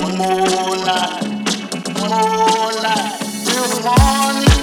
one more night, one more night till morning.